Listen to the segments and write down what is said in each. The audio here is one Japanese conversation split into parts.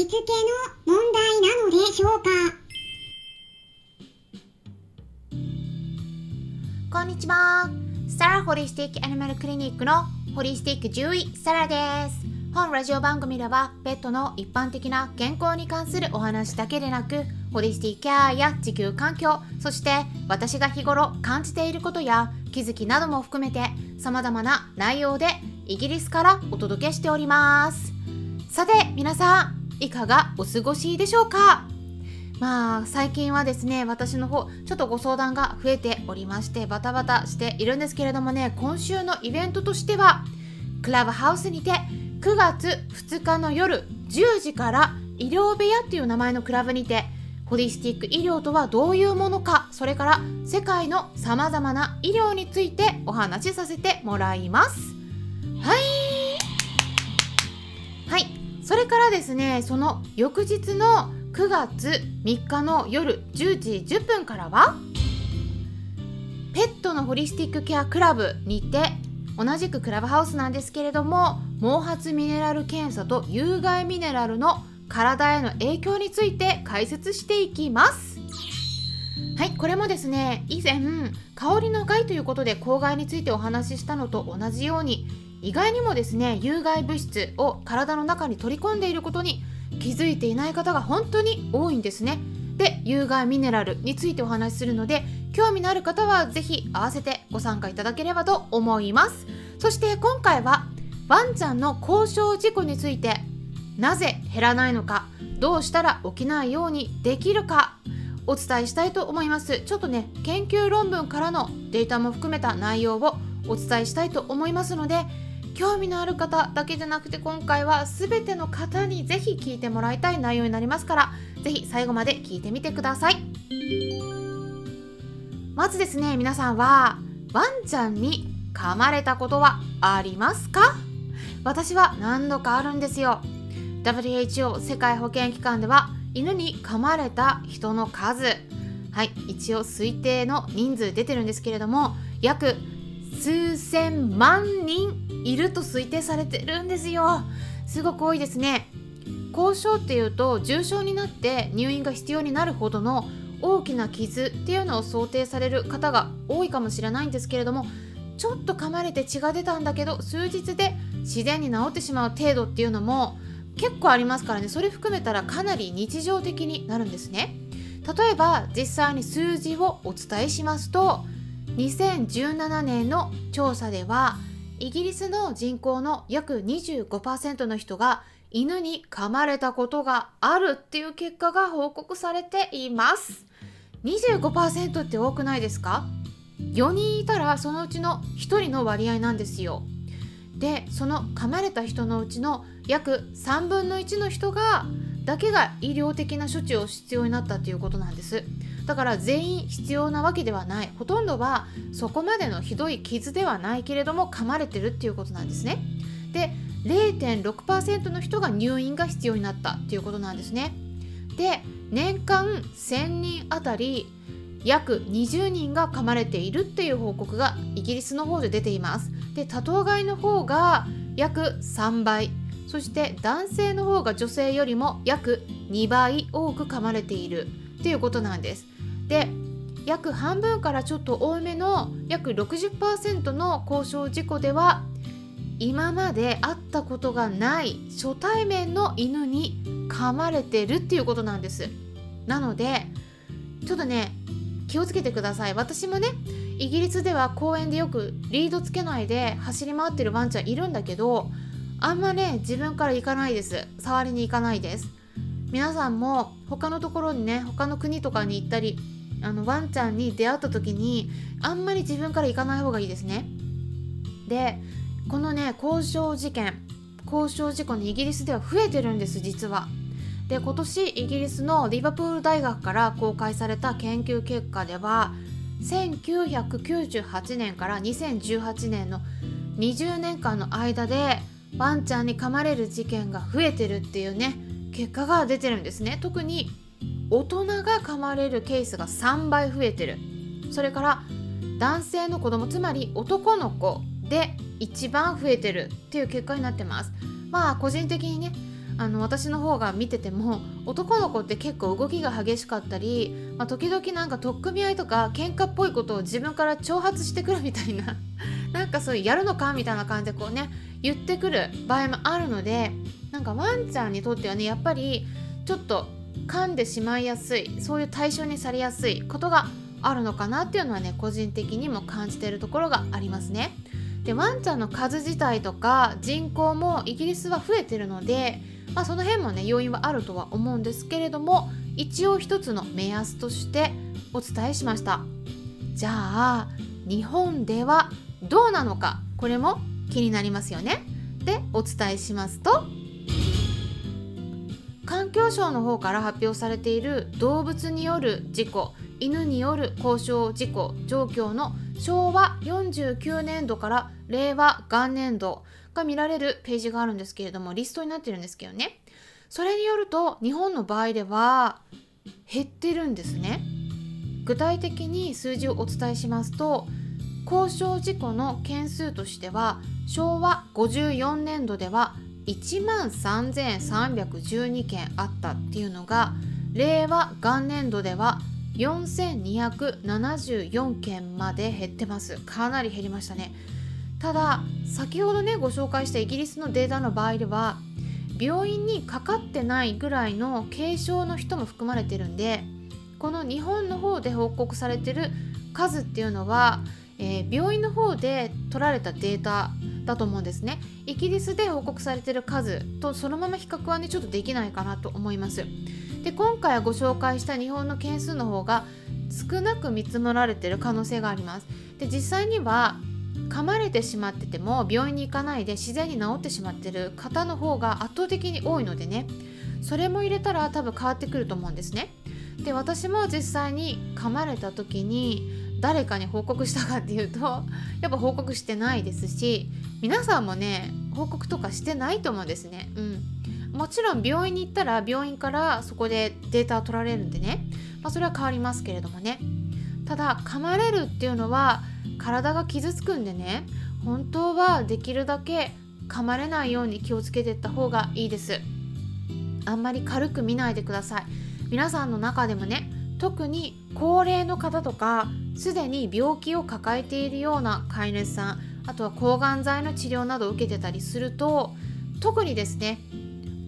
しつけの問題なのでしょうか？こんにちは。サラホリスティックアニマルクリニックのホリスティック獣医サラです。本ラジオ番組ではペットの一般的な健康に関するお話だけでなくホリスティックケアや地球環境そして私が日頃感じていることや気づきなども含めて様々な内容でイギリスからお届けしておりますさて皆さんいかがお過ごしでしょうか？まあ最近はですね私の方ちょっとご相談が増えておりましてバタバタしているんですけれどもね今週のイベントとしてはクラブハウスにて9月2日の夜10時から医療部屋っていう名前のクラブにてホリスティック医療とはどういうものかそれから世界のさまざまな医療についてお話しさせてもらいます。はい。それからですねその翌日の9月3日の夜10時10分からはペットのホリスティックケアクラブにて同じくクラブハウスなんですけれども毛髪ミネラル検査と有害ミネラルの体への影響について解説していきます。はいこれもですね以前香りの害ということで公害についてお話ししたのと同じように意外にもですね有害物質を体の中に取り込んでいることに気づいていない方が本当に多いんですね。で有害ミネラルについてお話しするので興味のある方は是非合わせてご参加いただければと思います。そして今回はワンちゃんの交渉事故についてなぜ減らないのかどうしたら起きないようにできるかお伝えしたいと思います。ちょっとね研究論文からのデータも含めた内容をお伝えしたいと思いますので興味のある方だけでなくて今回は全ての方にぜひ聞いてもらいたい内容になりますからぜひ最後まで聞いてみてください。まずですね皆さんはワンちゃんに噛まれたことはありますか？私は何度かあるんですよ。WHO 世界保健機関では犬に噛まれた人の数。はい一応推定の人数出てるんですけれども約数千万人いると推定されてるんですよ。すごく多いですね。交渉っていうと重症になって入院が必要になるほどの大きな傷っていうのを想定される方が多いかもしれないんですけれどもちょっと噛まれて血が出たんだけど数日で自然に治ってしまう程度っていうのも結構ありますからね。それ含めたらかなり日常的になるんですね。例えば実際に数字をお伝えしますと2017年の調査ではイギリスの人口の約25%の人が犬に噛まれたことがあるっていう結果が報告されています。25%って多くないですか？4人いたらそのうちの1人の割合なんですよ。でその噛まれた人のうちの約3分の1の人がだけが医療的な処置を必要になったということなんです。だから全員必要なわけではない。ほとんどはそこまでのひどい傷ではないけれども噛まれてるっていうことなんですね。で0.6%の人が入院が必要になったっていうことなんですね。で年間1000人あたり約20人が噛まれているっていう報告がイギリスの方で出ています。で多頭飼いの方が約3倍。そして男性の方が女性よりも約2倍多く噛まれているっていうことなんです。で約半分からちょっと多めの約60%の交渉事故では今まで会ったことがない初対面の犬に噛まれてるっていうことなんです。なのでちょっとね気をつけてください。私もねイギリスでは公園でよくリードつけないで走り回ってるワンちゃんいるんだけどあんまね自分から行かないです。触りに行かないです。皆さんも他のところにね他の国とかに行ったりあのワンちゃんに出会った時にあんまり自分から行かない方がいいですね。でこのね交渉事件交渉事故にイギリスでは増えてるんです実は。で今年イギリスのリバプール大学から公開された研究結果では1998年から2018年の20年間の間でワンちゃんに噛まれる事件が増えてるっていうね結果が出てるんですね。特に大人が噛まれるケースが3倍増えてる。それから男性の子供つまり男の子で一番増えてるっていう結果になってます。まあ個人的にねあの私の方が見てても男の子って結構動きが激しかったり、まあ、時々なんか取っ組み合いとか喧嘩っぽいことを自分から挑発してくるみたいな なんかそういうやるのかみたいな感じでこうね言ってくる場合もあるのでなんかワンちゃんにとってはねやっぱりちょっと噛んでしまいやすいそういう対象にされやすいことがあるのかなっていうのはね個人的にも感じているところがありますね。でワンちゃんの数自体とか人口もイギリスは増えてるので、まあ、その辺もね要因はあるとは思うんですけれども一応一つの目安としてお伝えしましたじゃあ日本ではどうなのかこれも気になりますよねでお伝えしますと環境省の方から発表されている動物による事故犬による交渉事故状況の昭和49年度から令和元年度が見られるページがあるんですけれどもリストになってるんですけどね。それによると日本の場合では減ってるんですね。具体的に数字をお伝えしますと交渉事故の件数としては昭和54年度では1万3312件あったっていうのが令和元年度では4274件まで減ってます。かなり減りましたね。ただ先ほどねご紹介したイギリスのデータの場合では病院にかかってないぐらいの軽症の人も含まれてるんでこの日本の方で報告されてる数っていうのは、えー、病院の方で取られたデータだと思うんですね。イギリスで報告されてる数とそのまま比較はねちょっとできないかなと思います。で今回ご紹介した日本の件数の方が少なく見積もられてる可能性があります。で実際には噛まれてしまってても病院に行かないで自然に治ってしまってる方の方が圧倒的に多いのでねそれも入れたら多分変わってくると思うんですね。で私も実際に噛まれた時に誰かに報告したかっていうとやっぱ報告してないですし皆さんもね報告とかしてないと思うんですね。うん。もちろん病院に行ったら病院からそこでデータ取られるんでね、まあ、それは変わりますけれどもね。ただ噛まれるっていうのは体が傷つくんでね本当はできるだけ噛まれないように気をつけていった方がいいです。あんまり軽く見ないでください。皆さんの中でもね特に高齢の方とかすでに病気を抱えているような飼い主さんあとは抗がん剤の治療などを受けてたりすると特にですね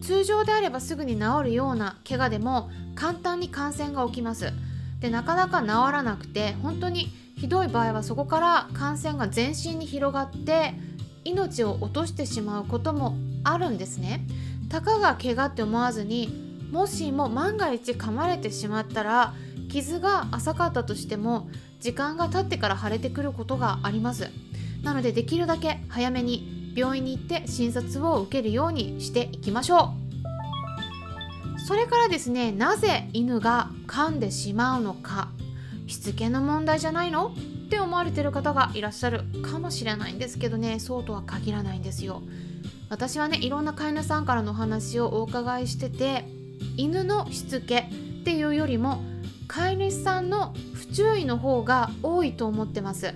通常であればすぐに治るような怪我でも簡単に感染が起きます。でなかなか治らなくて本当にひどい場合はそこから感染が全身に広がって命を落としてしまうこともあるんですね。たかが怪我って思わずにもしも万が一噛まれてしまったら傷が浅かったとしても時間が経ってから腫れてくることがあります。なのでできるだけ早めに病院に行って診察を受けるようにしていきましょう。それからですねなぜ犬が噛んでしまうのか。しつけの問題じゃないの？って思われてる方がいらっしゃるかもしれないんですけどね。そうとは限らないんですよ。私はねいろんな飼い主さんからのお話をお伺いしてて犬のしつけっていうよりも飼い主さんの不注意の方が多いと思ってます。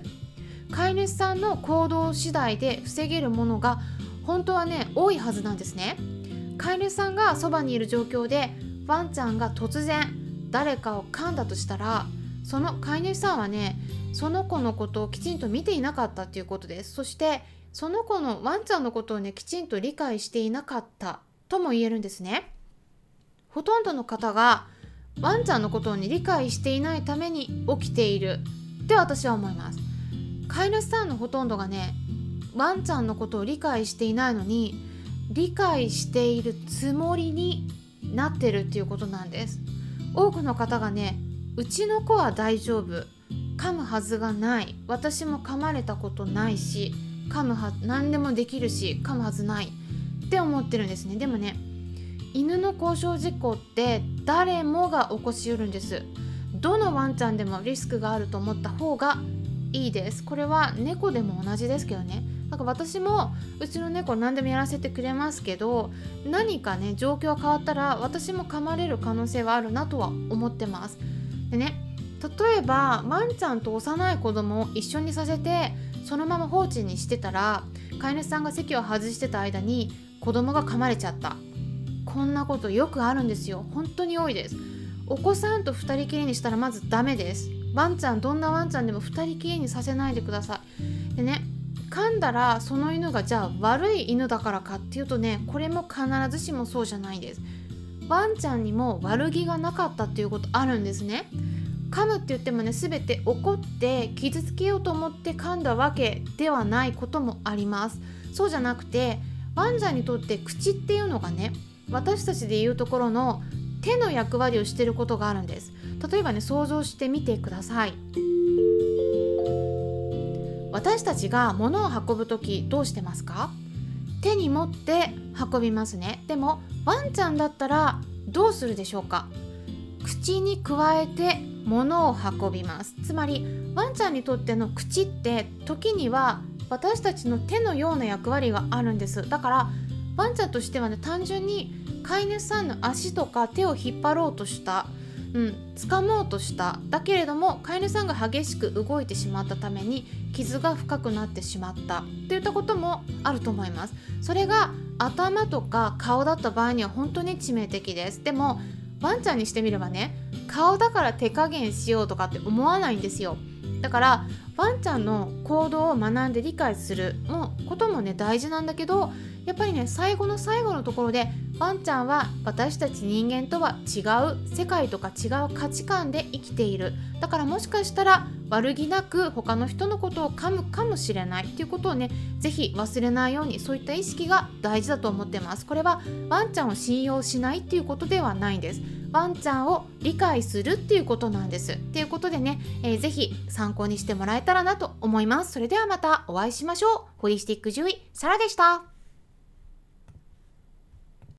飼い主さんの行動次第で防げるものが本当はね多いはずなんですね。飼い主さんがそばにいる状況でワンちゃんが突然誰かを噛んだとしたらその飼い主さんはねその子のことをきちんと見ていなかったっていうことです。そしてその子のワンちゃんのことをねきちんと理解していなかったとも言えるんですね。ほとんどの方がワンちゃんのことを、ね、理解していないために起きている。って私は思います。飼い主さんのほとんどがねワンちゃんのことを理解していないのに理解しているつもりになってるっていうことなんです。多くの方がねうちの子は大丈夫。噛むはずがない。私も噛まれたことないし噛むは何でもできるし噛むはずないって思ってるんですね。でもね犬の交渉事故って誰もが起こしうるんです。どのワンちゃんでもリスクがあると思った方がいいです。これは猫でも同じですけどね。なんか私もうちの猫何でもやらせてくれますけど何かね状況変わったら私も噛まれる可能性はあるなとは思ってます。でね例えばワンちゃんと幼い子供を一緒にさせてそのまま放置にしてたら飼い主さんが席を外してた間に子供が噛まれちゃった。こんなことよくあるんですよ。本当に多いです。お子さんと2人きりにしたらまずダメです。ワンちゃんどんなワンちゃんでも2人きりにさせないでください。でね噛んだらその犬がじゃあ悪い犬だからかっていうとねこれも必ずしもそうじゃないです。ワンちゃんにも悪気がなかったっていうことあるんですね。噛むって言ってもね全て怒って傷つけようと思って噛んだわけではないこともありますそうじゃなくてワンちゃんにとって口っていうのがね私たちで言うところの手の役割をしていることがあるんです。例えばね想像してみてください。私たちが物を運ぶ時どうしてますか？手に持って運びますね。でもワンちゃんだったらどうするでしょうか？口に加えて物を運びます。つまりワンちゃんにとっての口って時には私たちの手のような役割があるんです。だからワンちゃんとしてはね単純に飼い主さんの足とか手を引っ張ろうとしたうん、掴もうとしただけれども飼い主さんが激しく動いてしまったために傷が深くなってしまったといったこともあると思います。それが頭とか顔だった場合には本当に致命的です。でもワンちゃんにしてみればね顔だから手加減しようとかって思わないんですよ。だからワンちゃんの行動を学んで理解するのこともね大事なんだけどやっぱりね最後の最後のところでワンちゃんは私たち人間とは違う世界とか違う価値観で生きている。だからもしかしたら悪気なく他の人のことを噛むかもしれない。っていうことをね是非忘れないようにそういった意識が大事だと思ってます。これはワンちゃんを信用しないっていうことではないんです。ワンちゃんを理解するっていうことなんです。っていうことでね、えー、ぜひ参考にしてもらえたらなと思います。それではまたお会いしましょう。ホリスティック獣医サラでした。